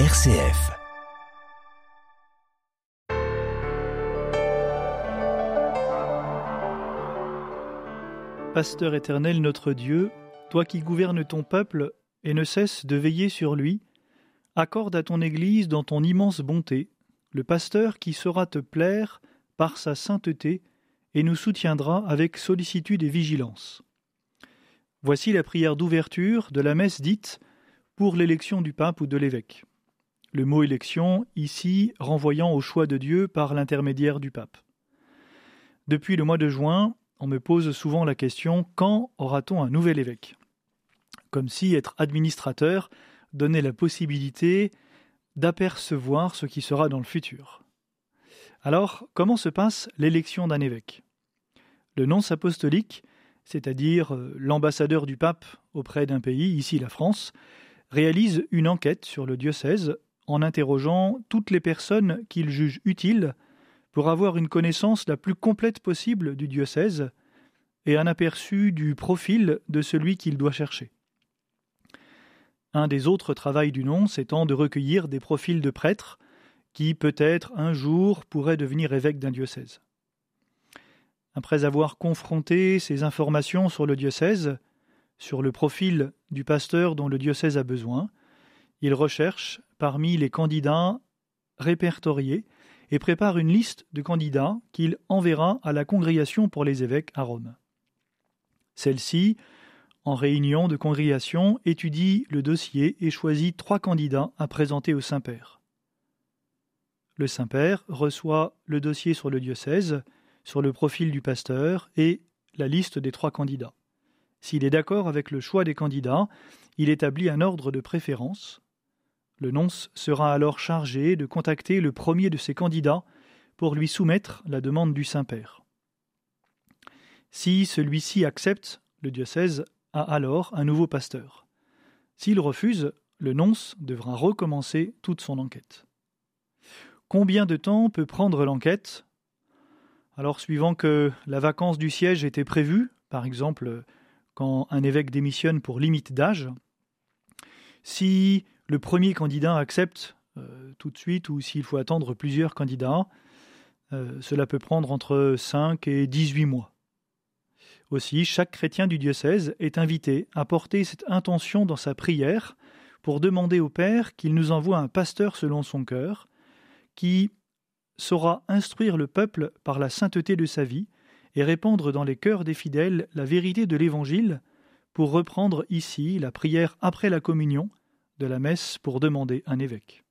RCF. Pasteur éternel notre Dieu, toi qui gouvernes ton peuple et ne cesses de veiller sur lui, accorde à ton Église dans ton immense bonté le pasteur qui saura te plaire par sa sainteté et nous soutiendra avec sollicitude et vigilance. Voici la prière d'ouverture de la messe dite pour l'élection du pape ou de l'évêque. Le mot élection, ici, renvoyant au choix de Dieu par l'intermédiaire du pape. Depuis le mois de juin, on me pose souvent la question quand aura-t-on un nouvel évêque? Comme si être administrateur donnait la possibilité d'apercevoir ce qui sera dans le futur. Alors, comment se passe l'élection d'un évêque? Le nonce apostolique, c'est-à-dire euh, l'ambassadeur du pape auprès d'un pays, ici la France, réalise une enquête sur le diocèse en interrogeant toutes les personnes qu'il juge utiles pour avoir une connaissance la plus complète possible du diocèse et un aperçu du profil de celui qu'il doit chercher. Un des autres travaux du nonce étant de recueillir des profils de prêtres qui, peut-être, un jour pourraient devenir évêques d'un diocèse. Après avoir confronté ces informations sur le diocèse, sur le profil du pasteur dont le diocèse a besoin, il recherche parmi les candidats répertoriés et prépare une liste de candidats qu'il enverra à la congrégation pour les évêques à Rome. Celle-ci, en réunion de congrégation, étudie le dossier et choisit trois candidats à présenter au Saint-Père. Le Saint-Père reçoit le dossier sur le diocèse, sur le profil du pasteur et la liste des trois candidats. S'il est d'accord avec le choix des candidats, il établit un ordre de préférence le nonce sera alors chargé de contacter le premier de ces candidats pour lui soumettre la demande du Saint-Père. Si celui-ci accepte, le diocèse a alors un nouveau pasteur. S'il refuse, le nonce devra recommencer toute son enquête. Combien de temps peut prendre l'enquête? Alors, suivant que la vacance du siège était prévue, par exemple quand un évêque démissionne pour limite d'âge, si le premier candidat accepte euh, tout de suite ou s'il faut attendre plusieurs candidats, euh, cela peut prendre entre 5 et 18 mois. Aussi, chaque chrétien du diocèse est invité à porter cette intention dans sa prière pour demander au Père qu'il nous envoie un pasteur selon son cœur, qui saura instruire le peuple par la sainteté de sa vie et répandre dans les cœurs des fidèles la vérité de l'Évangile, pour reprendre ici la prière après la communion, de la messe pour demander un évêque.